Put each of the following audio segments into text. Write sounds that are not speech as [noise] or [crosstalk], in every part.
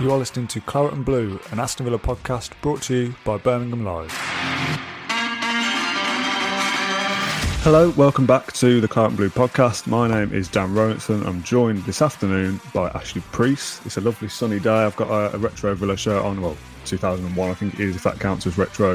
You are listening to Claret and Blue, an Aston Villa podcast brought to you by Birmingham Live. Hello, welcome back to the Claret and Blue podcast. My name is Dan Rolinson. I'm joined this afternoon by Ashley Preece. It's a lovely sunny day. I've got a, a retro Villa shirt on, well, 2001, I think it is, if that counts as retro.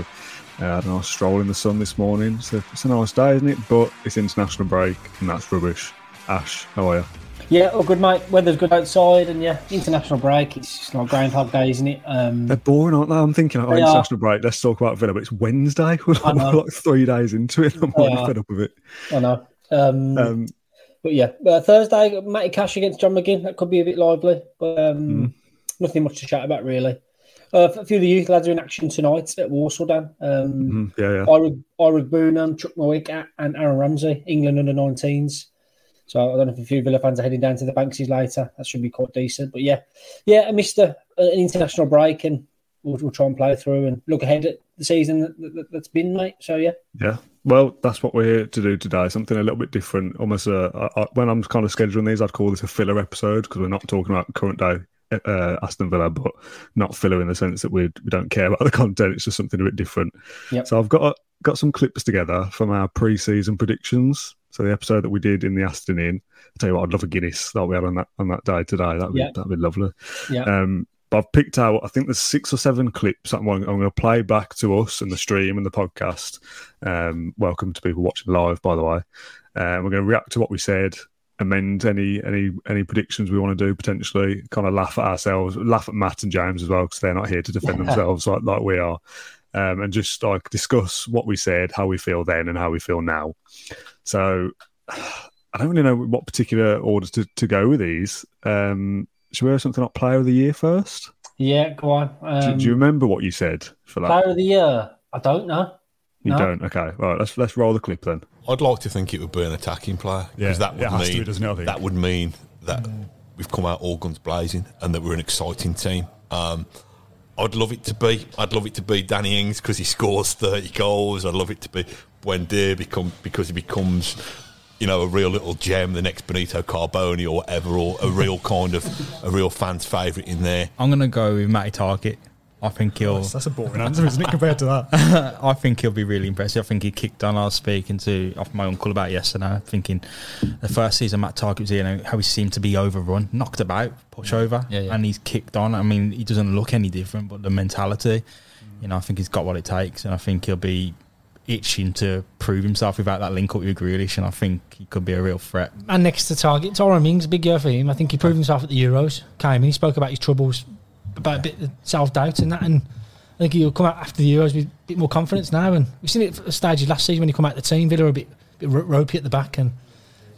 Uh, I had a nice stroll in the sun this morning. So it's a nice day, isn't it? But it's international break, and that's rubbish. Ash, how are you? Yeah, all good, mate. Weather's good outside, and yeah, international break. It's just like Groundhog Day, isn't it? Um, They're boring, aren't they? I'm thinking, oh, They are. international break. Let's talk about Villa, but it's Wednesday. [laughs] We're like, we're like three days into it. I'm already fed up with it. I know. Um, Um, but yeah, uh, Thursday, Matty Cash against John McGinn. That could be a bit lively, but um, Mm. nothing much to chat about really. Uh, a few of the youth lads are in action tonight at Walsall. Dan, um, mhm, yeah, yeah. Ira, Ira Chuck Mowick, and Aaron Ramsey, England under 19s. So I don't know if a few Villa fans are heading down to the Banksies later. That should be quite decent. But yeah, yeah, I missed a, an international break, and we'll, we'll try and play through and look ahead at the season that, that, that's been, mate. So yeah, Yeah. Well, that's what we're here to do today. Something a little bit different. Almost a, I- when I'm kind of scheduling these, I'd call this a filler episode because we're not talking about current day uh, Aston Villa, but not filler in the sense that we we don't care about the content. It's just something a bit different. Yep. So I've got got some clips together from our pre-season predictions. So the episode that we did in the Aston Inn. I tell you what, I'd love a Guinness that we had on that on that day today. That'd be Yeah. that'd be lovely. yeah, Um, but I've picked out, I think there's six or seven clips that I'm, I'm going to play back to us and the stream and the podcast. Um, welcome to people watching live, by the way. Uh, we're going to react to what we said, amend any any any predictions we want to do potentially, kind of laugh at ourselves, laugh at Matt and James as well because they're not here to defend [laughs] themselves like like we are, um, and just like discuss what we said, how we feel then, and how we feel now. So. I don't really know what particular order to, to go with these. Um, should we have something like Player of the Year first? yeah. Go on. Do, Um, do you remember what you said for that? Player of the year? I don't know. you no. don't. Okay. All right. Let's let's roll the clip then. I'd like to think it would be an attacking player Yeah, because that would has mean be, it, that would mean that we've come out all guns blazing and that we're an exciting team. Um, I'd love it to be. I'd love it to be Danny Ings because he scores thirty goals. I'd love it to be Buendia become because he becomes, you know, a real little gem, the next Benito Carbone or whatever, or a real kind of a real fan's favourite in there. I'm gonna go with Matty Targett. I think he'll. That's a boring answer, isn't it, compared to that? [laughs] I think he'll be really impressive. I think he kicked on. I was speaking to off my uncle about yesterday, thinking the first season Matt Targett was here, you know, how he seemed to be overrun, knocked about, push over, Yeah, yeah. and he's kicked on. I mean, he doesn't look any different, but the mentality, mm. you know, I think he's got what it takes, and I think he'll be itching to prove himself without that link up with Grealish, and I think he could be a real threat. And next to Targett, Tyrone Mings, big year for him. I think he proved himself at the Euros. Came in, he spoke about his troubles, about a bit of self doubt and that. And I think he'll come out after the Euros with a bit more confidence now. And we've seen it at stages last season when he come out the team. Villa were a bit, bit ropey at the back, and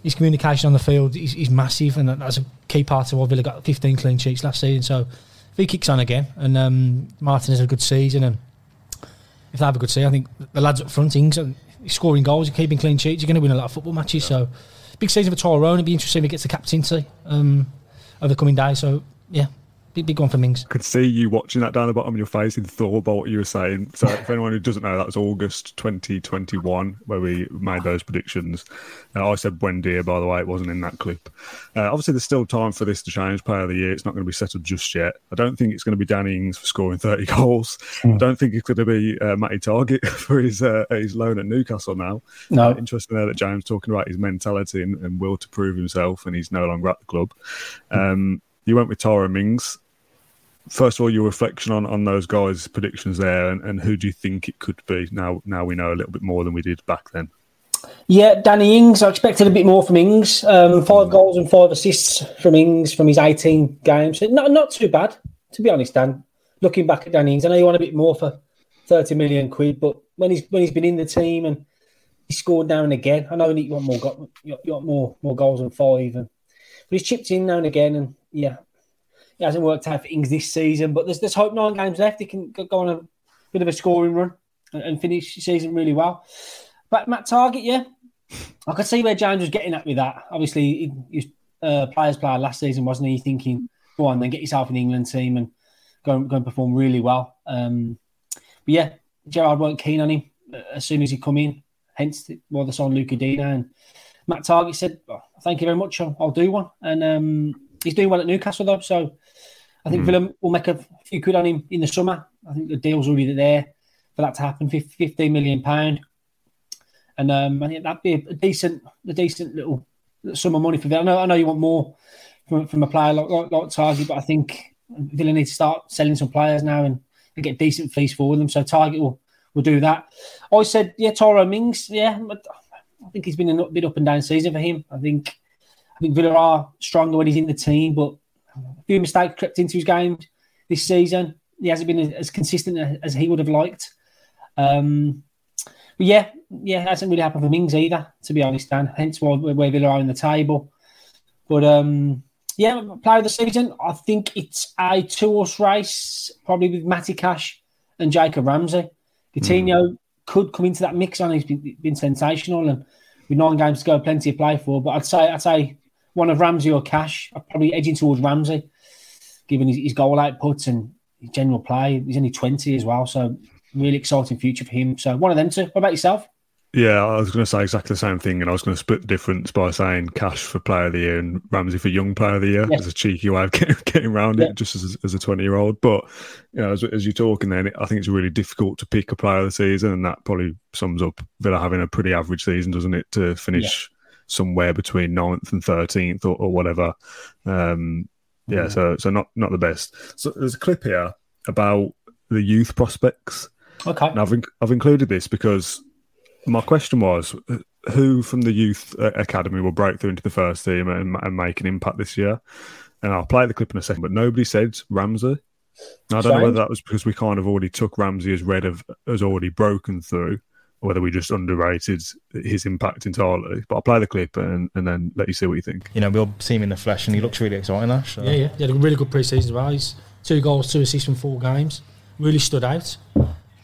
his communication on the field is, is massive. And that's a key part of why Villa got 15 clean sheets last season. So if he kicks on again, and um, Martin has a good season, and if they have a good season, I think the lads up front, Ings, scoring goals, he's keeping clean sheets, you're going to win a lot of football matches. So big season for Tyrone. It'd be interesting if he gets the captaincy um, over the coming days. So yeah, big big one for Mings. I could see you watching that down the bottom of your face in thought about what you were saying. So, [laughs] for anyone who doesn't know, that was August 2021 where we made those predictions. Uh, I said Buendia, by the way, it wasn't in that clip. Uh, obviously, there's still time for this to change. Player of the year, it's not going to be settled just yet. I don't think it's going to be Danny Ings for scoring 30 [laughs] goals. I don't think it's going to be uh, Matty Targett [laughs] for his uh, his loan at Newcastle now. No. Uh, interesting there that James talking about his mentality and, and will to prove himself, and he's no longer at the club. Um, you went with Tara Mings. First of all, your reflection on, on those guys' predictions there, and, and who do you think it could be? Now, now we know a little bit more than we did back then. Yeah, Danny Ings. I expected a bit more from Ings. Um, five goals and five assists from Ings from his 18 games. Not not too bad, to be honest, Dan. Looking back at Danny Ings, I know you want a bit more for 30 million quid, but when he's when he's been in the team and he scored now and again. I know you want more, got you want more, more goals than five, and but he's chipped in now and again. And yeah, it hasn't worked out for Ings this season, but there's there's hope. Nine games left. He can go on a bit of a scoring run and, and finish the season really well. But Matt Targett, yeah, I could see where James was getting at with that. Obviously, he, he uh, players player last season, wasn't he? Thinking, go on, then get yourself the England team and go and, go and perform really well. Um, but yeah, Gerrard weren't keen on him uh, as soon as he come in. Hence, why the signed Luca Digne. And Matt Targett said, "Thank you very much. I'll, I'll do one." And um, he's doing well at Newcastle though, so I think mm. Villa will make a few quid on him in the summer. I think the deal's already there for that to happen. Fifteen million pound, and um, I think that'd be a decent, a decent little sum of money for Villa. I know, I know you want more from, from a player like, like, like Targett, but I think Villa need to start selling some players now and, and get decent fees for them. So Targett will will do that. I said, yeah, Tyrone Mings, yeah, I think he's been a bit up and down season for him. I think I think Villa are stronger when he's in the team, but a few mistakes crept into his game this season. He hasn't been as consistent as he would have liked. Um, but yeah, yeah, it hasn't really happened for Mings either, to be honest, Dan. Hence why where Villa are in the table. But um, yeah, player of the season, I think it's a two horse race, probably with Matty Cash and Jacob Ramsey. Coutinho mm. could come into that mix, and he's been, been sensational, and with nine games to go, plenty to play for. But I'd say I'd say one of Ramsey or Cash. I'm probably edging towards Ramsey, given his, his goal output and his general play. He's only 20 as well, so really exciting future for him. So one of them two. What about yourself? Yeah, I was going to say exactly the same thing, and I was going to split the difference by saying Cash for Player of the Year and Ramsey for Young Player of the Year. Yeah. As a cheeky way of [laughs] getting, getting around yeah. it, just as, as a twenty-year-old. But you know, as, as, you're talking, then I think it's really difficult to pick a Player of the Season, and that probably sums up Villa having a pretty average season, doesn't it? To finish. Somewhere between 9th and thirteenth or, or, whatever. Um, yeah, so so not not the best. So there's a clip here about the youth prospects. Okay, and I've I've included this because my question was who from the youth uh, academy will break through into the first team and, and, make an impact this year? And I'll play the clip in a second, but nobody said Ramsey. I don't know whether that was because we kind of already took Ramsey as red of as already broken through, whether we just underrated his impact entirely. But I'll play the clip and, and then let you see what you think. You know, we'll see him in the flesh, and he looks really exciting. Ash, so. Yeah, yeah, he had a really good preseason as well. He's two goals, two assists from four games. Really stood out.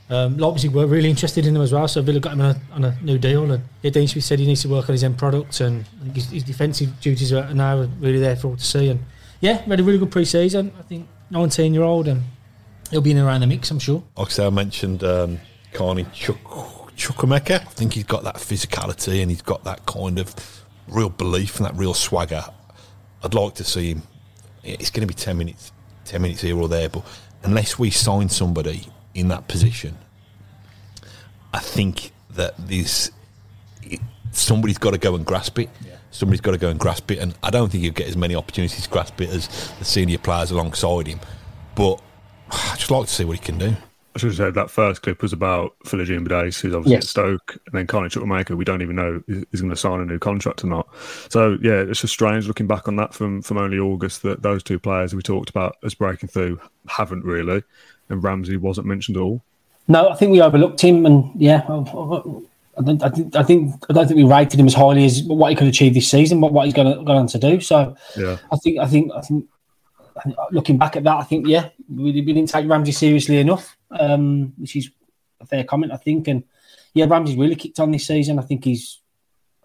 Um, Leipzig were really interested in him as well, so Villa got him on a, on a new deal. And yeah, Dean Smith said he needs to work on his end product, and his, his, defensive duties are now really there for all to see. And yeah, had a really good pre-season. I think 19 year old, and he'll be in around the mix, I'm sure. Like I mentioned um, Carney Chuk- Chukwuemeka. I think he's got that physicality and he's got that kind of real belief and that real swagger. I'd like to see him. It's going to be 10 minutes, 10 minutes here or there, but unless we sign somebody in that position, I think that this somebody's got to go and grasp it. Yeah. Somebody's got to go and grasp it, and I don't think he'll get as many opportunities to grasp it as the senior players alongside him. But I just like to see what he can do. I should have said that first clip was about Philogene Bidace, who's obviously yes. at Stoke, and then Carney Chukwuemeka, we don't even know is going to sign a new contract or not. So, yeah, it's just strange looking back on that from, from only August that those two players we talked about as breaking through haven't really, and Ramsey wasn't mentioned at all. No, I think we overlooked him, and yeah, I, don't, I, think, I think I don't think we rated him as highly as what he could achieve this season, but what he's going to go on to do. So, yeah, I think I think I think looking back at that, I think yeah, we, we didn't take Ramsey seriously enough, um, which is a fair comment, I think. And yeah, Ramsey's really kicked on this season. I think he's,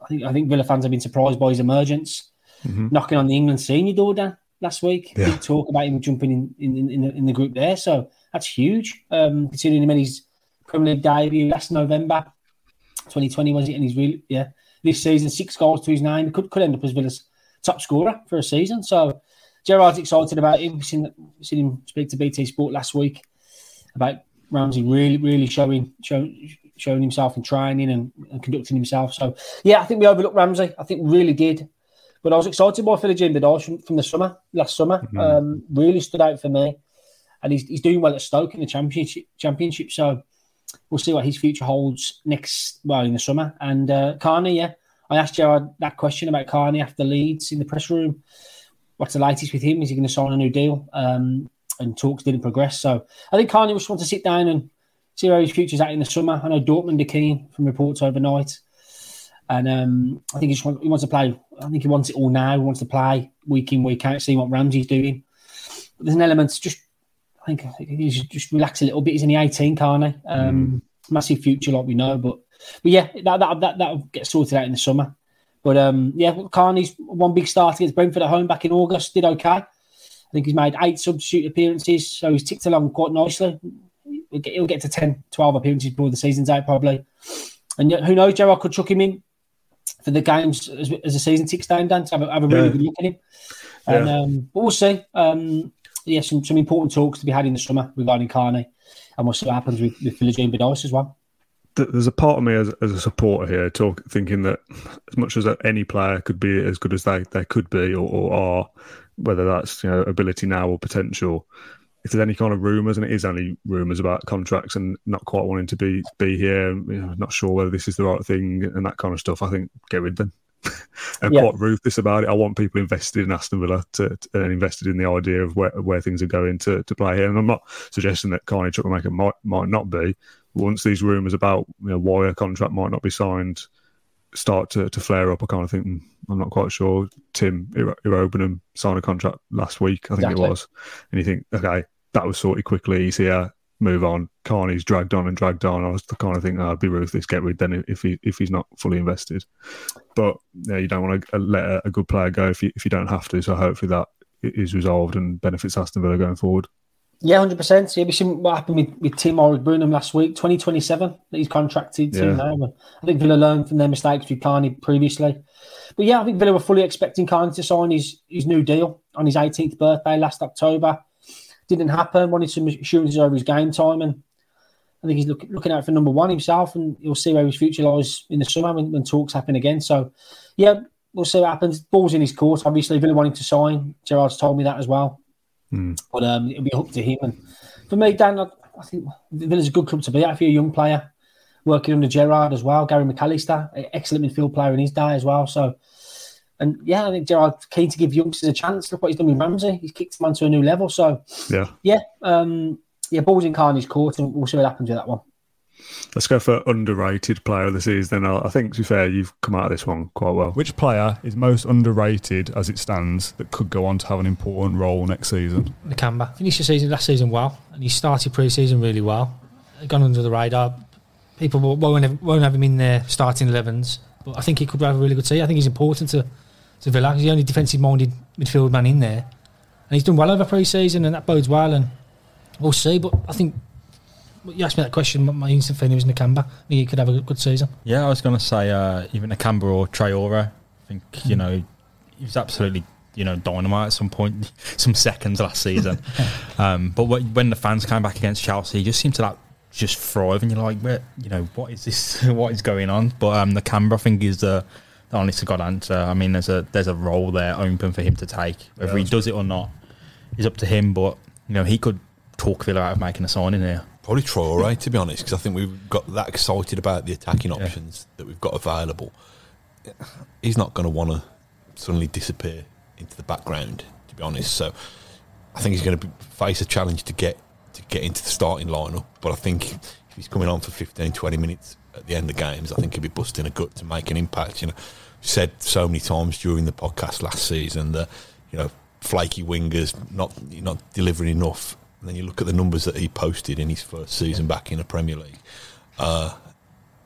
I think I think Villa fans have been surprised by his emergence, mm-hmm. knocking on the England senior door down last week. Yeah. Big talk about him jumping in in, in, the, in the group there, so that's huge. Um, considering him in his Premier League debut last November, 2020 was it? And he's really yeah this season six goals to his nine could could end up as Villa's top scorer for a season. So Gerrard's excited about him. We've seen, seen him speak to BT Sport last week about Ramsey really, really showing showing, showing himself in training and, and, conducting himself. So, yeah, I think we overlooked Ramsey. I think we really did. But I was excited by Philogene Bidace from the summer, last summer. Mm-hmm. Um, really stood out for me. And he's, he's doing well at Stoke in the championship. championship. So we'll see what his future holds next, well, in the summer. And uh, Carney, yeah, I asked Gerrard that question about Carney after Leeds in the press room what's the latest with him? Is he going to sign a new deal? Um, and talks didn't progress. So I think Carney just wants to sit down and see where his future's at in the summer. I know Dortmund are keen from reports overnight. And um, I think he, just want, he wants to play. I think he wants it all now. He wants to play week in, week out, see what Ramsey's doing. But there's an element just, I think he should just relax a little bit. He's only 18, can't he? Um, Massive future, like we know. But but yeah, that, that, that, that'll get sorted out in the summer. But um, yeah, Carney's one big start against Brentford at home back in August, did okay. I think he's made eight substitute appearances, so he's ticked along quite nicely. He'll get, he'll get to 10, 12 appearances before the season's out, probably. And yet, who knows, Gerrard could chuck him in for the games as, as the season ticks down, Dan, to have a, have a really Yeah. good look at him. And Yeah. um, but we'll see. Um, yeah, some, some important talks to be had in the summer regarding Carney. And we'll see what happens with, with Philogene Bidace as well. Th- there's a part of me as, as a supporter here talk thinking that as much as any player could be as good as they, they could be or, or are, whether that's you know ability now or potential, if there's any kind of rumours and it is only rumours about contracts and not quite wanting to be be here, you know, not sure whether this is the right thing and that kind of stuff, I think get rid of them. I'm Yeah. quite ruthless about it. I want people invested in Aston Villa to, to- and invested in the idea of where, where things are going to, to play here. And I'm not suggesting that Carney Chukwuemeka might might not be. Once these rumours about you know, why a contract might not be signed start to, to flare up, I kind of think "Hmm, I'm not quite sure. Tim Iro- Iroegbunam signed a contract last week, I think Exactly. it was, and you think, okay, that was sorted quickly. He's here, move on. Carney's dragged on and dragged on. I was the kind of think oh, I'd be ruthless, get rid then if he if he's not fully invested. But yeah, you don't want to let a, a good player go if you if you don't have to. So hopefully that is resolved and benefits Aston Villa going forward. Yeah, hundred percent. Yeah, we seen what happened with, with Tim Iroegbunam last week. Twenty twenty seven that he's contracted to Yeah. now. I think Villa learned from their mistakes with Carney previously. But yeah, I think Villa were fully expecting Carney to sign his his new deal on his eighteenth birthday last October. Didn't happen. Wanted some assurances over his game time, and I think he's look, looking out for number one himself, and you'll see where his future lies in the summer when, when talks happen again. So, yeah, we'll see what happens. Ball's in his court. Obviously, Villa wanting to sign. Gerrard's told me that as well. But um, it'll be up to him. And for me, Dan, I, I think Villa's a good club to be at if you're a young player working under Gerrard as well. Gary McAllister, excellent midfield player in his day as well. So, and yeah, I think Gerrard keen to give youngsters a chance. Look what he's done with Ramsey. He's kicked him onto a new level. So, Yeah. yeah, um, yeah, ball's in Carney's court, and we'll see what happens with that one. Let's go for underrated player of the season. Then I I think, to be fair, you've come out of this one quite well. Which player is most underrated as it stands that could go on to have an important role next season? Nakamba finished the season last season well, and he started pre-season really well. Gone under the radar. People won't, won't, have, won't have him in their starting 11s, but I think he could have a really good season. I think he's important to, to Villa. He's the only defensive-minded midfield man in there, and he's done well over pre-season, and that bodes well. And we'll see. But I think you asked me that question. My- instant feeling was Nakamba. I think he could have a good season. Yeah, I was going to say uh, even Nakamba or Traore. I think you know he was absolutely you know dynamite at some point, [laughs] some seconds last season. [laughs] um, but when the fans came back against Chelsea, he just seemed to like just thrive, and you're like, where you know what is this? [laughs] what is going on? But um, Nakamba, I think, is the the honest to God answer. I mean, there's a there's a role there open for him to take. Whether he does it or not is up to him. But you know he could talk Villa out of making a signing here. Probably Traore, to be honest, because I think we've got that excited about the attacking options that we've got available. He's not going to want to suddenly disappear into the background, to be honest. So I think he's going to face a challenge to get to get into the starting lineup. But I think if he's coming on for 15, 20 minutes at the end of games, I think he'd be busting a gut to make an impact. You know, said so many times during the podcast last season that you know flaky wingers not not delivering enough. And then you look at the numbers that he posted in his first season back in the Premier League, uh,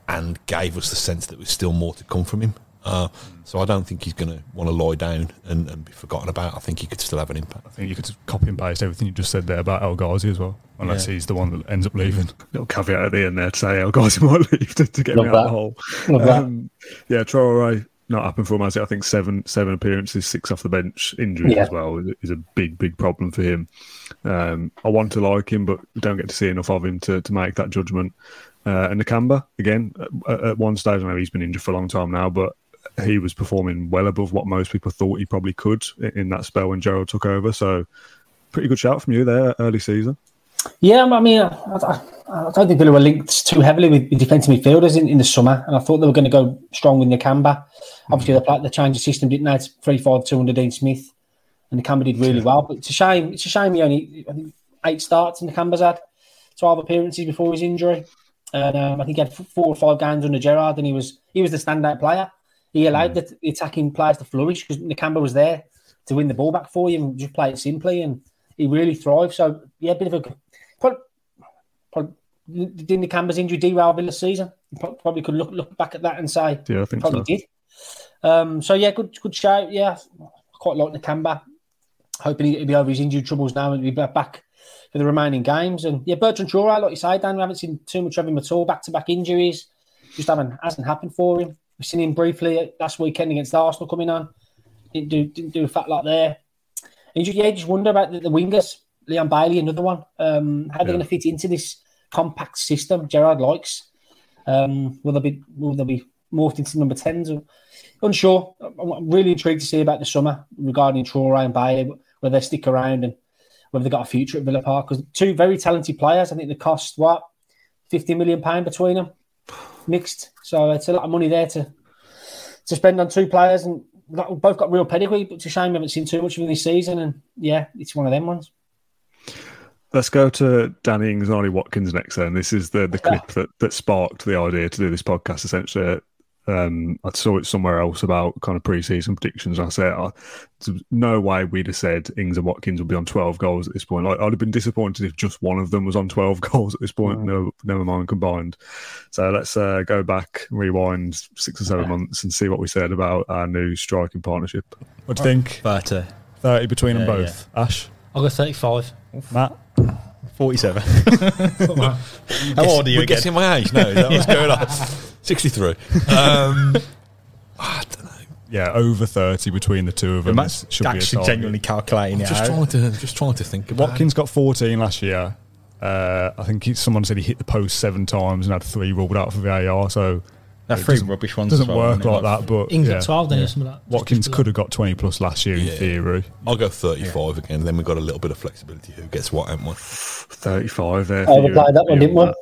and gave us the sense that there was still more to come from him. Uh, so I don't think he's going to want to lie down and, and be forgotten about. I think he could still have an impact. I think you could copy and paste everything you just said there about El Ghazi as well, unless Yeah. he's the one that ends up leaving. Little caveat at the end there to say, guys, [laughs] he might leave to, to get Love me out of the hole. Love that. Um, yeah, Traore not happened for him. as I think seven seven appearances, six off the bench, injuries Yeah. as well is, is a big big problem for him. Um, I want to like him, but don't get to see enough of him to, to make that judgment. Uh, and Nakamba again at, at one stage, I know he's been injured for a long time now, but he was performing well above what most people thought he probably could in, that spell when Gerrard took over. So pretty good shout from you there early season. Yeah, I mean, I, I, I don't think Villa were linked too heavily with, defensive midfielders in, in the summer, and I thought they were going to go strong with Nakamba. Obviously, change of system, didn't three five two under Dean Smith, and Nakamba did really well. But it's a shame. It's a shame he only I think eight starts Nakamba's had twelve appearances before his injury. and um, I think he had four or five games under Gerrard, and he was he was the standout player. He allowed the, the attacking players to flourish because Nakamba was there to win the ball back for you and just play it simply, and he really thrived. So yeah, a bit of a probably, probably, did Nakamba's injury derail Villa's season? Probably could look look back at that and say Yeah, I think probably so. did. Um, so yeah, good good shout. Yeah, I quite like Nakamba. Hoping he'll be over his injury troubles now and be back for the remaining games. And yeah, Bertrand Traore, like you say, Dan, we haven't seen too much of him at all. Back to back injuries, just haven't hasn't happened for him. We've seen him briefly last weekend against Arsenal coming on. Didn't do didn't do a fat lot there. And you, yeah, just wonder about the, the wingers. Leon Bailey, another one. Um, how they're going to fit into this compact system Gerrard likes. Um, will they be will they be morphed into number tens? Or, unsure. I'm really intrigued to see about the summer regarding Traore and Bailey, whether they stick around and whether they got a future at Villa Park. Because two very talented players. I think they cost what fifty million pound between them, mixed. So it's a lot of money there to to spend on two players, and that- both got real pedigree. But it's a shame we haven't seen too much of them this season. And yeah, it's one of them ones. Let's go to Danny Ings and Ollie Watkins next. Then this is the the clip that that sparked the idea to do this podcast. Essentially, um, I saw it somewhere else about kind of pre-season predictions. I said, oh, no way we'd have said Ings and Watkins would be on 12 goals at this point. Like, I'd have been disappointed if just one of them was on 12 [laughs] goals at this point. No, never mind combined. So let's uh, go back, rewind six or seven months, and see what we said about our new striking partnership. What do you think? But uh, 30 between them Yeah, both. Ash, I'll go 35. Matt, 47. [laughs] How old are you We're again? guessing my age now. Is that what's going on? 63. Um, [laughs] I don't know. yeah, over 30 between the two of them. Matt's This should be a actually target. genuinely calculating it Just out. trying to just trying to think about Watkins got 14 last year. Uh, I think he, someone said he hit the post seven times and had three ruled out for VAR. So They're three rubbish ones. doesn't as well, work isn't like that. But Ings yeah, 12 then Yeah. something like that. Watkins could have got 20 plus last year Yeah. in theory. I'll go 35 again. Then we've got a little bit of flexibility. Who gets what, haven't we? 35 there. for you- Overplayed that one, didn't we?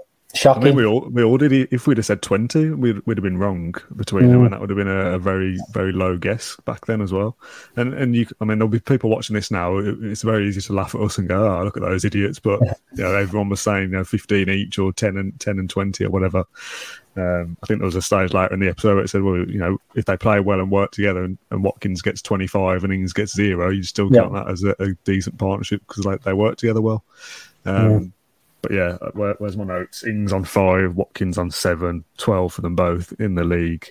Matt. I mean, we all we all did. If we'd have said twenty, we'd, we'd have been wrong between them, Mm. and that would have been a, a very very low guess back then as well. And and you, I mean, there'll be people watching this now. it- It's very easy to laugh at us and go, "Oh, look at those idiots!" But you know, everyone was saying, you know, fifteen each or ten and ten and twenty or whatever. Um, I think there was a stage later in the episode where it said, "Well, you know, if they play well and work together, and, and Watkins gets twenty five and Ings gets zero, you still Yeah. count that as a, a decent partnership because like they work together well." Um, But yeah, where, where's my notes? Ings on five, Watkins on seven, 12 for them both in the league.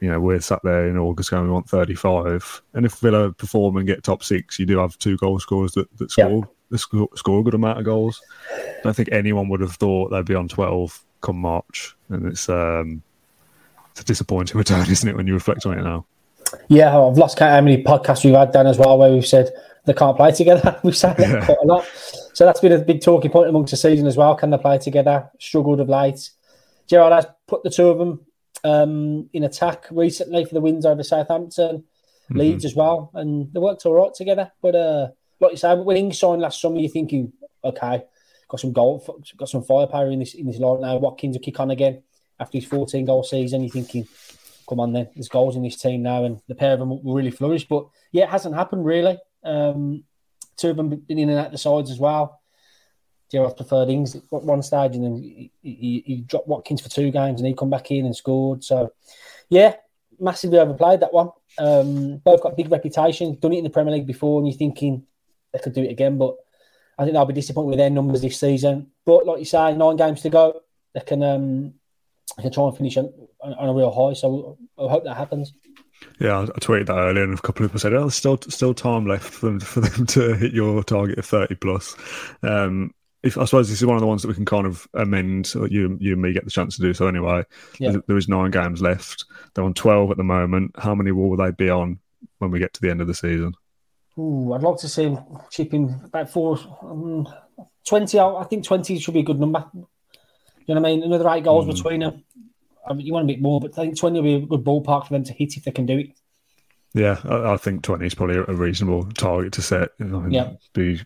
You know, we're sat there in August going, we want 35. And if Villa perform and get top six, you do have two goal scorers that, that score, that score, score a good amount of goals. I don't think anyone would have thought they'd be on 12 come March. And it's, um, it's a disappointing return, [laughs] isn't it, when you reflect on it now? Yeah, I've lost count how many podcasts we've had, Dan, as well, where we've said they can't play together. [laughs] We've said that Yeah. quite a lot. So that's been a big talking point amongst the season as well. Can they play together? Struggled of late. Gerrard has put the two of them um, in attack recently for the wins over Southampton, Leeds as well, and they worked all right together. But uh, like you say, when Ings signed last summer, you're thinking, okay, got some goal, got some firepower in this in this line now. Watkins will kick on again after his 14 goal season. You're thinking, come on then, there's goals in this team now, and the pair of them will really flourish. But yeah, it hasn't happened really. Um, two of them been in and out the sides as well. Gerrard's preferred Ings at one stage, and then he, he, he dropped Watkins for two games, and he come back in and scored. So yeah, massively overplayed that one. Um, both got big reputation, done it in the Premier League before, and you're thinking they could do it again, but I think they'll be disappointed with their numbers this season. But like you say, nine games to go, they can um, they can try and finish on, on a real high. So I hope that happens. Yeah, I tweeted that earlier, and a couple of people said, "Oh, there's still still time left for them for them [laughs] to hit your target of thirty plus." Um, if I suppose this is one of the ones that we can kind of amend, or you you and me get the chance to do so anyway. Yeah. There- is nine games left. They're on twelve at the moment. How many will they be on when we get to the end of the season? Ooh, I'd like to see him chipping about four, um, 20. I I think 20 should be a good number. You know what I mean? Another eight goals between them. I mean, you want a bit more, but I think 20 will be a good ballpark for them to hit if they can do it. Yeah, I, I think twenty is probably a reasonable target to set. You know, Yeah. be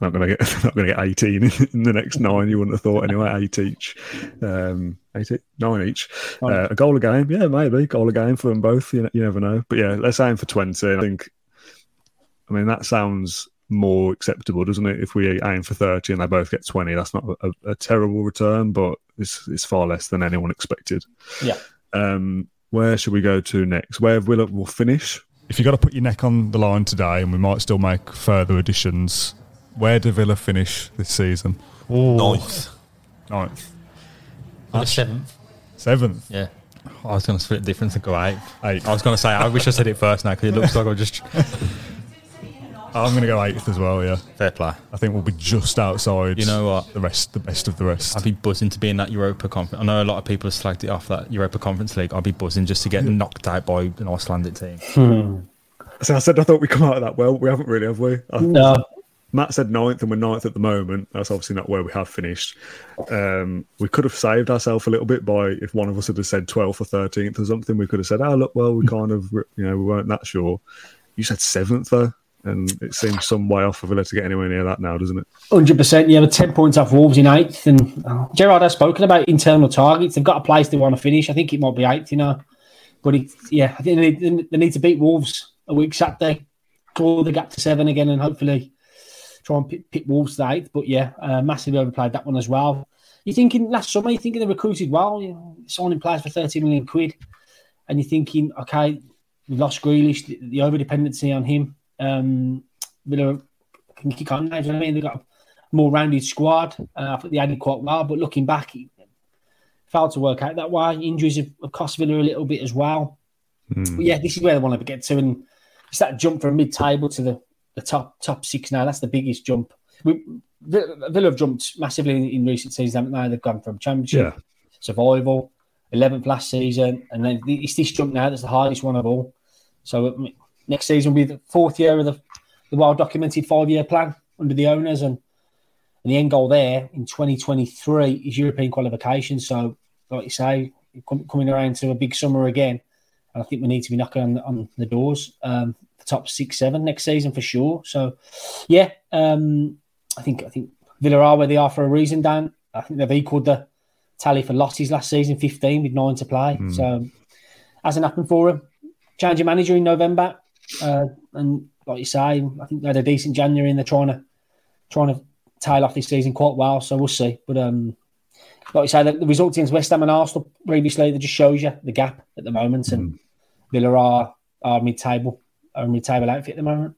not going to get [laughs] not going to get eighteen in, in the next nine. You wouldn't have thought anyway. Eight each, um, eight nine each. Uh, a goal a game, yeah, maybe goal a game for them both. You, you never know, but yeah, let's aim for twenty. I think. I mean, that sounds more acceptable, doesn't it? If we aim for 30 and they both get 20, that's not a, a terrible return, but it's, it's far less than anyone expected. Yeah. Um, where should we go to next? Where will will finish? If you've got to put your neck on the line today, and we might still make further additions, where do Villa finish this season? Ninth. Ninth. The seventh. Seventh. Yeah. I was going to split the difference and go eight. Eight. I was going to say, I wish I said it first now because it looks like I just [laughs] I'm going to go eighth as well, yeah. fair play. I think we'll be just outside You know what? the rest, the best of the rest. I'd be buzzing to be in that Europa Conference. I know a lot of people have slagged it off that Europa Conference League. I'd be buzzing just to get hmm. knocked out by an Icelandic team. Hmm. So I said I thought we come out of that well. We haven't really, have we? I- No, Matt said ninth, and we're ninth at the moment. That's obviously not where we have finished. Um, we could have saved ourselves a little bit by if one of us had said 12th or 13th or something. We could have said, "Oh, look, well, we hmm. kind of, you know, we weren't that sure." You said seventh though, and it seems some way off for Villa to get anywhere near that now, doesn't it? hundred percent. Yeah, with ten points off Wolves in eighth, and uh, Gerrard has spoken about internal targets. They've got a place they want to finish. I think it might be eighth, you know. But it, yeah, I think they need, they need to beat Wolves a week Saturday, draw the gap to seven again, and hopefully try and pick, pick Wolves to eighth. But yeah, uh, massively overplayed that one as well. You're thinking last summer, you're thinking they recruited well, you know, signing players for 30 million quid, and you're thinking, okay, we lost Grealish, the, the over dependency on him. Um, Villa can kick on now. Do you know what I mean? They've got a more rounded squad. Uh, I think they added quite well, but looking back, it failed to work out that way. Injuries have, cost Villa a little bit as well. But yeah, this is where they want to get to, and it's that jump from mid-table to the, the top top six now. That's the biggest jump. We, Villa Villa have jumped massively in, in recent seasons, haven't they? They've gone from championship, Yeah. survival, eleventh last season, and then it's this jump now that's the hardest one of all. So next season will be the fourth year of the, the well documented five year plan under the owners, and, and the end goal there in 2023 is European qualification. So, like you say, coming around to a big summer again, and I think we need to be knocking on, on the doors, um, the top six, seven next season for sure. So, yeah, um, I think I think Villa are where they are for a reason, Dan. I think they've equalled the tally for losses last season, 15 with nine to play. So, hasn't happened for them. Change of manager in November, uh, and like you say, I think they had a decent January, and they're trying to trying to tail off this season quite well. So we'll see. But um, like you say, the, the results against West Ham and Arsenal previously, that just shows you the gap at the moment. And Villa are, are mid-table, are mid-table outfit at the moment.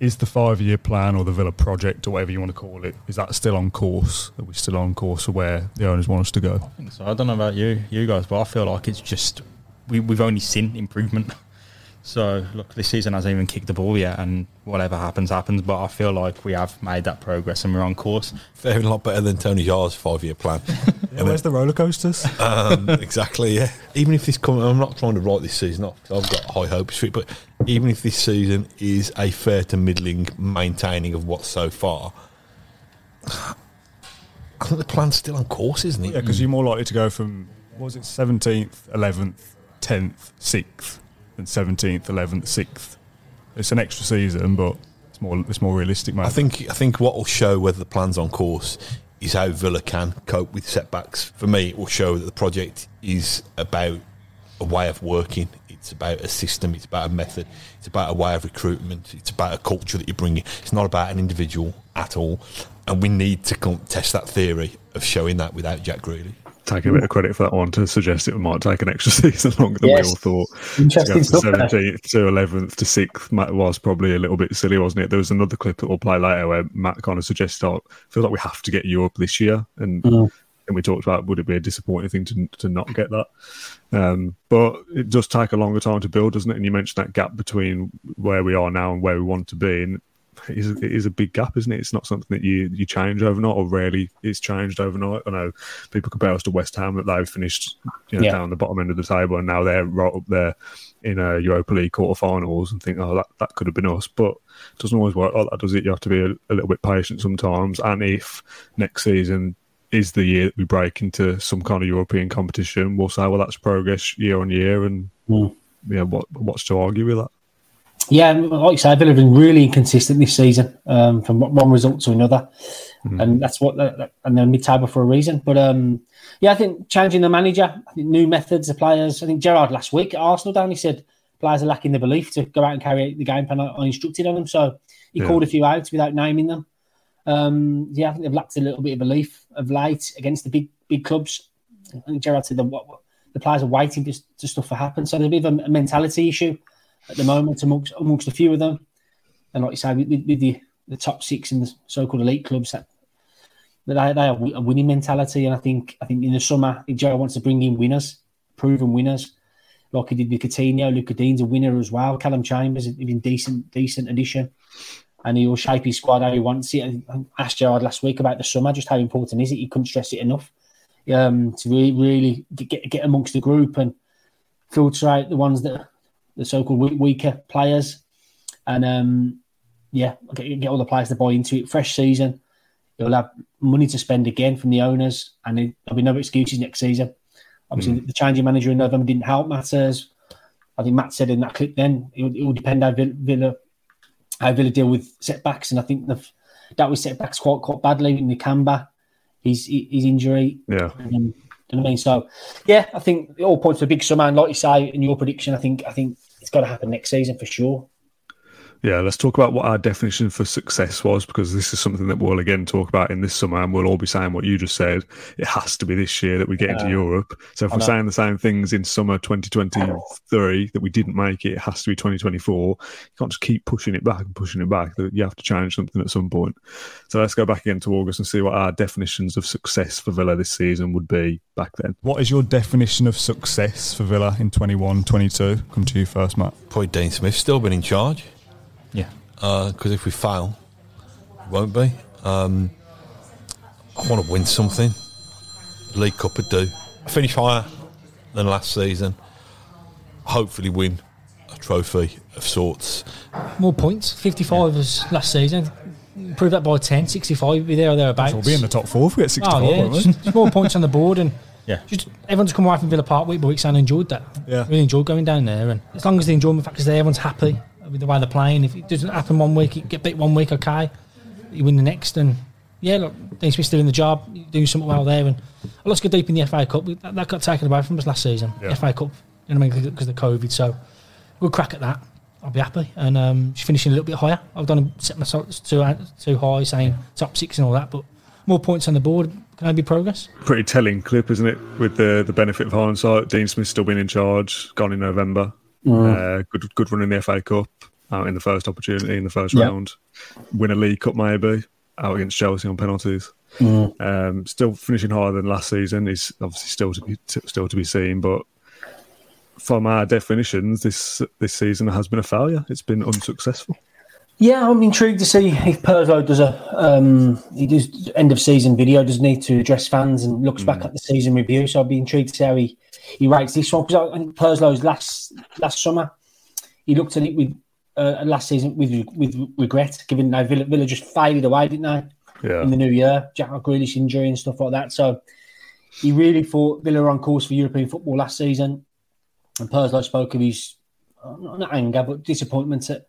Is the five-year plan or the Villa project or whatever you want to call it, is that still on course? Are we still on course for where the owners want us to go? So I don't know about you, you guys, but I feel like it's just we, we've only seen improvement. So look, this season hasn't even kicked the ball yet, and whatever happens, happens. But I feel like we have made that progress and we're on course. Fair a lot better than Tony Yard's five year plan. [laughs] Yeah, where's the roller coasters? um, exactly, yeah. Even if this come, I'm not trying to write this season off 'cause I've got high hopes for it, but even if this season is a fair to middling maintaining of what's so far, I [sighs] think the plan's still on course, isn't it? yeah, because you're more likely to go from, what was it, 17th, 11th, 10th, 6th, than 17th, 11th, 6th. It's an extra season, but it's more it's more realistic, mate. I think I think what will show whether the plan's on course is how Villa can cope with setbacks. For me, it will show that the project is about a way of working. It's about a system. It's about a method. It's about a way of recruitment. It's about a culture that you're bringing. It's not about an individual at all. And we need to test that theory of showing that without Jack Grealish. Taking a bit of credit for that one to suggest it might take an extra [laughs] season longer than Yes. we all thought. Interesting to go stuff from there. 17th to 11th to 6th Matt was probably a little bit silly, wasn't it? There was another clip that we'll play later where Matt kind of suggested, oh, I feel like we have to get Europe this year. And, Mm. and we talked about would it be a disappointing thing to, to not get that? Um, but it does take a longer time to build, doesn't it? And you mentioned that gap between where we are now and where we want to be. And is, it is a big gap, isn't it? It's not something that you, you change overnight, or rarely it's changed overnight. I know people compare us to West Ham that they've finished you know, Yeah. down the bottom end of the table, and now they're right up there in a Europa League quarterfinals, and think, oh, that, that could have been us. But it doesn't always work like that, does it? You have to be a, a little bit patient sometimes. And if next season is the year that we break into some kind of European competition, we'll say, well, that's progress year on year, and Mm. yeah, what what's to argue with that? Yeah, like you say, Villa have been really inconsistent this season um, from one result to another, and that's what that, that- and they're mid-table for a reason. But um, yeah, I think changing the manager, I think new methods, the players. I think Gerrard last week at Arsenal, down he said players are lacking the belief to go out and carry the game plan I, I instructed on them. So he Yeah. called a few out without naming them. Um, yeah, I think they've lacked a little bit of belief of late against the big big clubs. I think Gerrard said the, what, what- the players are waiting for, for stuff to happen. So there's a bit of a mentality issue at the moment amongst, amongst a few of them. And like you say, with, with the, the top six in the so-called elite clubs, that, they, they have a winning mentality. And I think I think in the summer, Joe wants to bring in winners, proven winners, like he did with Coutinho. Luca Digne's a winner as well. Callum Chambers, is even decent decent addition. And he will shape his squad how he wants it. And I asked Gerrard last week about the summer, just how important is it? He couldn't stress it enough. Um, to really, really get get amongst the group and filter out the ones that the so-called weaker players, and um, yeah, get, get all the players to buy into it. Fresh season, you'll have money to spend again from the owners, and it, there'll be no excuses next season. Obviously, the changing manager in November didn't help matters. I think Matt said in that clip then it will, it will depend how Villa, how Villa deal with setbacks, and I think they've dealt with setbacks quite quite badly in the Canberra, his his injury. Yeah. Um, what I mean? So, yeah, I think it all points to a big summer. And like you say in your prediction, I think I think it's got to happen next season for sure. Yeah, let's talk about what our definition for success was because this is something that we'll again talk about in this summer, and we'll all be saying what you just said. It has to be this year that we get into Europe. So if I we're know. saying the same things in summer 2023 that we didn't make it, it has to be 2024. You can't just keep pushing it back and pushing it back. You have to change something at some point. So let's go back again to August and see what our definitions of success for Villa this season would be back then. What is your definition of success for Villa in 21 22? Come to you first, Matt. Probably Dean Smith's still been in charge Yeah. because if we fail, it won't be. Um, I want to win something. League Cup would do. Finish higher than last season. Hopefully win a trophy of sorts. More points, 55 as last season. Improve that by 10, 65, be there or thereabouts. We'll be in the top four if we get 65, Oh, yeah. won't we? Just, just more points on the board. And [laughs] Yeah. just everyone's come away from Villa Park week by week saying I enjoyed that. Yeah. Really enjoyed going down there. And as long as the enjoyment factor's there, everyone's happy with the way they're playing. If it doesn't happen one week, you get beat one week, okay. You win the next. And yeah, look, Dean Smith's doing the job, doing something well there. And let's go deep in the FA Cup. That, that got taken away from us last season. Yeah. FA Cup, you know what I mean, because of COVID. So we'll crack at that. I'll be happy. And um, just finishing a little bit higher. I've done set myself too, too high, saying top six and all that. But more points on the board. Can I be progress? Pretty telling clip, isn't it? With the, the benefit of hindsight, Dean Smith's still been in charge, gone in November. Uh, good good run in the FA Cup, out in the first opportunity in the first Yeah. round. Win a League Cup maybe, out against Chelsea on penalties. Um, still finishing higher than last season is obviously still to be t- still to be seen, but from our definitions, this this season has been a failure. It's been unsuccessful. Yeah, I'm intrigued to see if Purslow does a um, he does end of season video, doesn't he, to address fans and looks back at the season review. So I'll be intrigued to see how he, he rates this one because I think Purslow's last last summer he looked at it with uh, last season with with regret, given now Villa, Villa just faded away, didn't they? Yeah, in the new year, Jack Grealish injury and stuff like that. So he really thought Villa were on course for European football last season. And Purslow spoke of his uh, not anger but disappointment at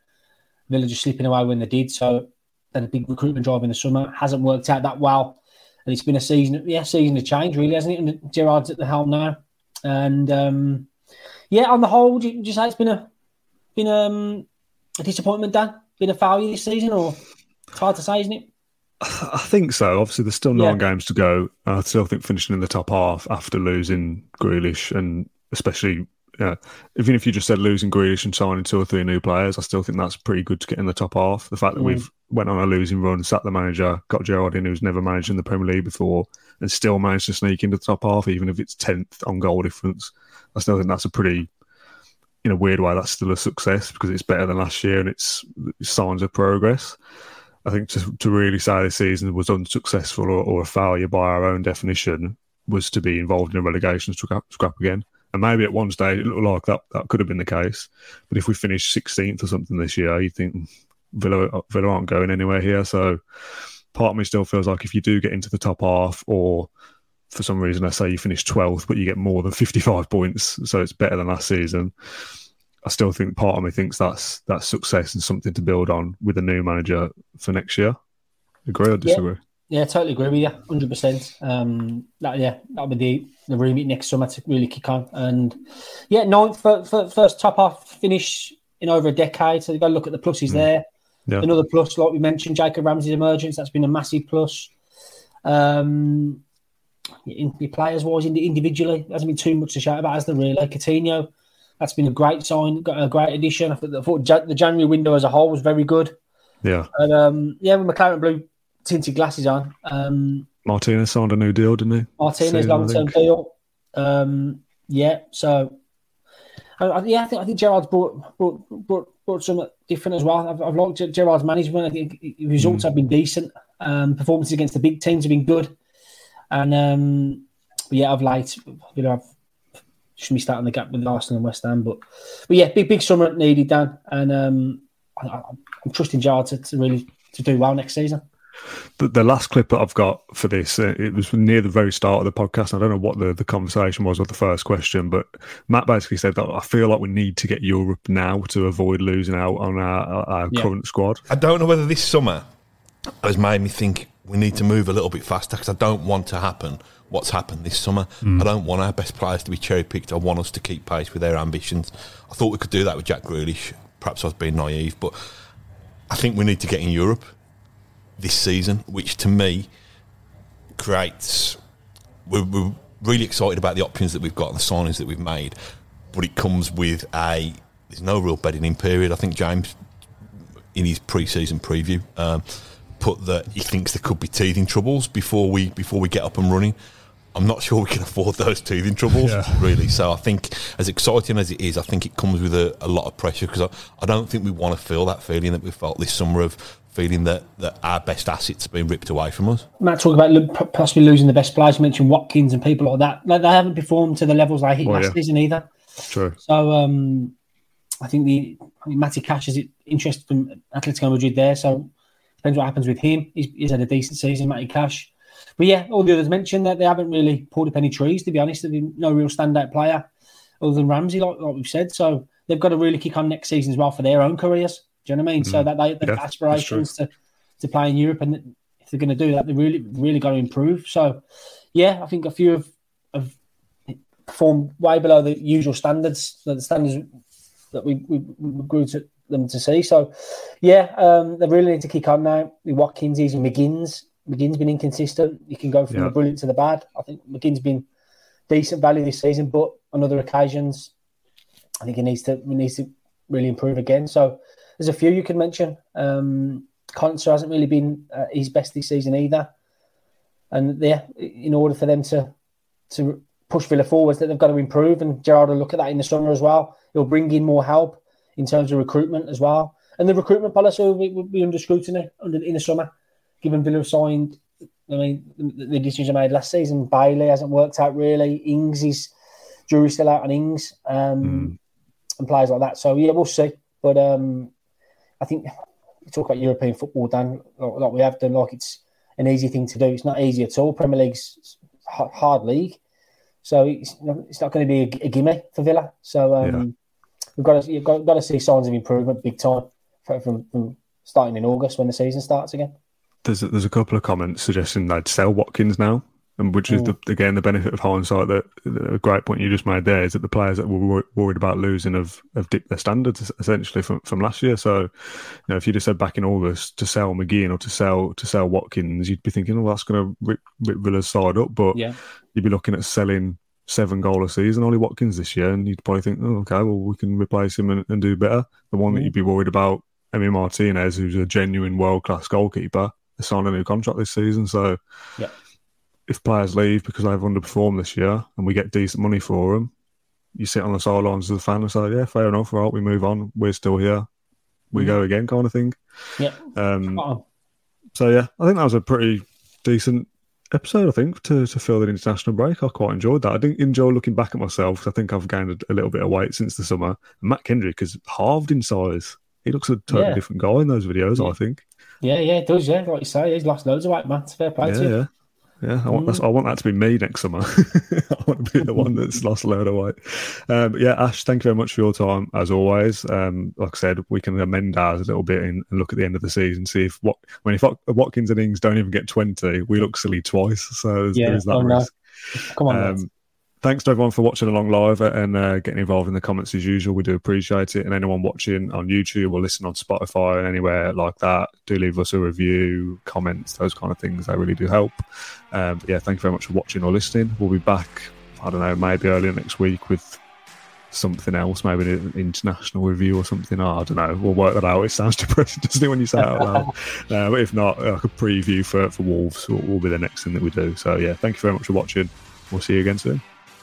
Villa just slipping away when they did. So then a big recruitment drive in the summer hasn't worked out that well, and it's been a season, yeah, season of change really, hasn't it? And Gerrard's at the helm now, and um, yeah, on the whole, do you, would you say it's been a been um, a disappointment, Dan? Been a failure this season, or it's hard to say, isn't it? I think so. Obviously, there's still nine Yeah. games to go. I still think finishing in the top half after losing Grealish and especially, yeah, even if you just said losing Grealish and signing two or three new players, I still think that's pretty good to get in the top half. The fact that Mm. we've went on a losing run, sat the manager, got Gerrard in, who's never managed in the Premier League before, and still manage to sneak into the top half, even if it's tenth on goal difference. I still think that's a pretty, in a weird way, that's still a success because it's better than last year and it's, signs of progress. I think to, to really say this season was unsuccessful or, or a failure by our own definition was to be involved in a relegation scrap, scrap again. And maybe at one stage it looked like that, that could have been the case. But if we finish 16th or something this year, you think "Hmm, Villa, Villa aren't going anywhere here. So part of me still feels like if you do get into the top half or for some reason, I say you finish 12th, but you get more than 55 points, so it's better than last season. I still think part of me thinks that's that's success and something to build on with a new manager for next year. Agree or disagree? Yeah, totally agree with you, hundred percent. Um, that yeah, that'll be the the remit next summer to really kick on, and yeah, ninth for, for first top half finish in over a decade. So you got to look at the pluses there. Yeah. Another plus, like we mentioned, Jacob Ramsey's emergence. That's been a massive plus. Um, in the players wise, individually, hasn't been too much to shout about, has there really? Coutinho, that's been a great sign, got a great addition. I thought, the January window as a whole was very good. Yeah. And um, yeah, with McLaren blue tinted glasses on, um, Martinez signed a new deal, didn't he? Martinez long term deal. Um, yeah, so I, yeah, I think I think Gerrard's brought brought brought, brought something different as well. I've, I've liked Gerrard's management. I think results Hmm. have been decent. Um, performances against the big teams have been good, and um, yeah, I've liked. You know, I've should be starting the gap with Arsenal and West Ham, but but yeah, big big summer needed, Dan, and um, I, I, I'm trusting Gerard to, to really to do well next season. The, the last clip that I've got for this, uh, it was near the very start of the podcast. I don't know what the, the conversation was or the first question, but Matt basically said that I feel like we need to get Europe now to avoid losing out on our, our, our Yeah. current squad. I don't know whether this summer has made me think we need to move a little bit faster because I don't want to happen what's happened this summer. I don't want our best players to be cherry picked. I want us to keep pace with their ambitions. I thought we could do that with Jack Grealish. Perhaps I was being naive, but I think we need to get in Europe this season, which to me creates. We're, we're really excited about the options that we've got and the signings that we've made, but it comes with a. There's no real bedding in period. I think James in his pre-season preview um, put that he thinks there could be teething troubles before we before we get up and running. I'm not [laughs] sure we can afford those teething troubles, Yeah. really. So I think, as exciting as it is, I think it comes with a, a lot of pressure because I, I don't think we want to feel that feeling that we felt this summer of feeling that, that our best assets are being ripped away from us. Matt talked about lo- possibly losing the best players. You mentioned Watkins and people like that. Like, they haven't performed to the levels they hit Oh, last yeah. season either. True. So um, I think the I mean, Matty Cash is interested from Atletico Madrid there. So depends what happens with him. He's, he's had a decent season, Matty Cash. But yeah, all the others mentioned that they haven't really pulled up any trees. To be honest, there's been no real standout player other than Ramsey, like, like we've said. So they've got to really kick on next season as well for their own careers. Do you know what I mean? So that they Mm-hmm. Yeah, got aspirations to, to play in Europe, and if they're going to do that, they really really got to improve. So yeah, I think a few have, have performed way below the usual standards, the standards that we, we, we grew to them to see. So, yeah, um, they really need to kick on now. With Watkins, he's McGinn's. McGinn's been inconsistent. You can go from Yeah. the brilliant to the bad. I think McGinn's been decent value this season, but on other occasions, I think he needs to he needs to really improve again. So, there's a few you can mention. Um, Konsa hasn't really been uh, his best this season either, and yeah, in order for them to to push Villa forwards that they've got to improve. And Gerrard will look at that in the summer as well. He'll bring in more help in terms of recruitment as well. And the recruitment policy will be, will be under scrutiny under, in the summer, given Villa signed. I mean, the, the decisions made last season. Bailey hasn't worked out really. Ings is jury's still out on Ings um, and players like that. So yeah, we'll see. But um, I think you talk about European football, Dan, like, we have done. Like it's an easy thing to do. It's not easy at all. Premier League's hard league. So it's, it's not going to be a, a gimme for Villa. So um, we've got to you've got, got to see signs of improvement big time from, from, from starting in August when the season starts again. There's a, there's a couple of comments suggesting they'd sell Watkins now, and which is the, mm. again the benefit of hindsight. That a great point you just made there is that the players that were wor- worried about losing have, have dipped their standards essentially from, from last year. So, you know, if you just said back in August to sell McGinn or to sell to sell Watkins, you'd be thinking, oh, that's going to rip, rip Villa's side up. But Yeah. you'd be looking at selling seven goal a season, Ollie Watkins this year, and you'd probably think, oh, okay, well, we can replace him and, and do better. The one that mm. you'd be worried about, Emi Martinez, who's a genuine world class goalkeeper, has signed a new contract this season. So Yeah. If players leave because they've underperformed this year and we get decent money for them, you sit on the sidelines as a fan and say, yeah, fair enough, right, we move on, we're still here, we go again, kind of thing. Yeah. Um, Oh, so yeah, I think that was a pretty decent episode. I think to to fill the international break, I quite enjoyed that. I didn't enjoy looking back at myself. I think I've gained a, a little bit of weight since the summer. And Matt Kendrick has halved in size. He looks a totally Yeah. different guy in those videos. I think. yeah, yeah, it does. Yeah, like you say, he's lost loads of weight, Matt. Fair play Yeah, to you. yeah. Yeah, I want, that's, I want that to be me next summer. [laughs] I want to be the one that's lost a load of weight. Um, but yeah, Ash, thank you very much for your time as always. Um, like I said, we can amend ours a little bit and, and look at the end of the season, see if what when if Watkins and Ings don't even get twenty, we look silly twice. So there's, Yeah, there's that oh, no. Come on. Um, thanks to everyone for watching along live and uh, getting involved in the comments as usual. We do appreciate it. And anyone watching on YouTube or listening on Spotify and anywhere like that, do leave us a review, comments, those kind of things. They really do help. Um, but yeah, thank you very much for watching or listening. We'll be back, I don't know, maybe earlier next week with something else, maybe an international review or something. Oh, I don't know. We'll work that out. It sounds [laughs] depressing, doesn't it, when you say it out loud? [laughs] uh, but if not, like a preview for, for Wolves will, will be the next thing that we do. So yeah, thank you very much for watching. We'll see you again soon.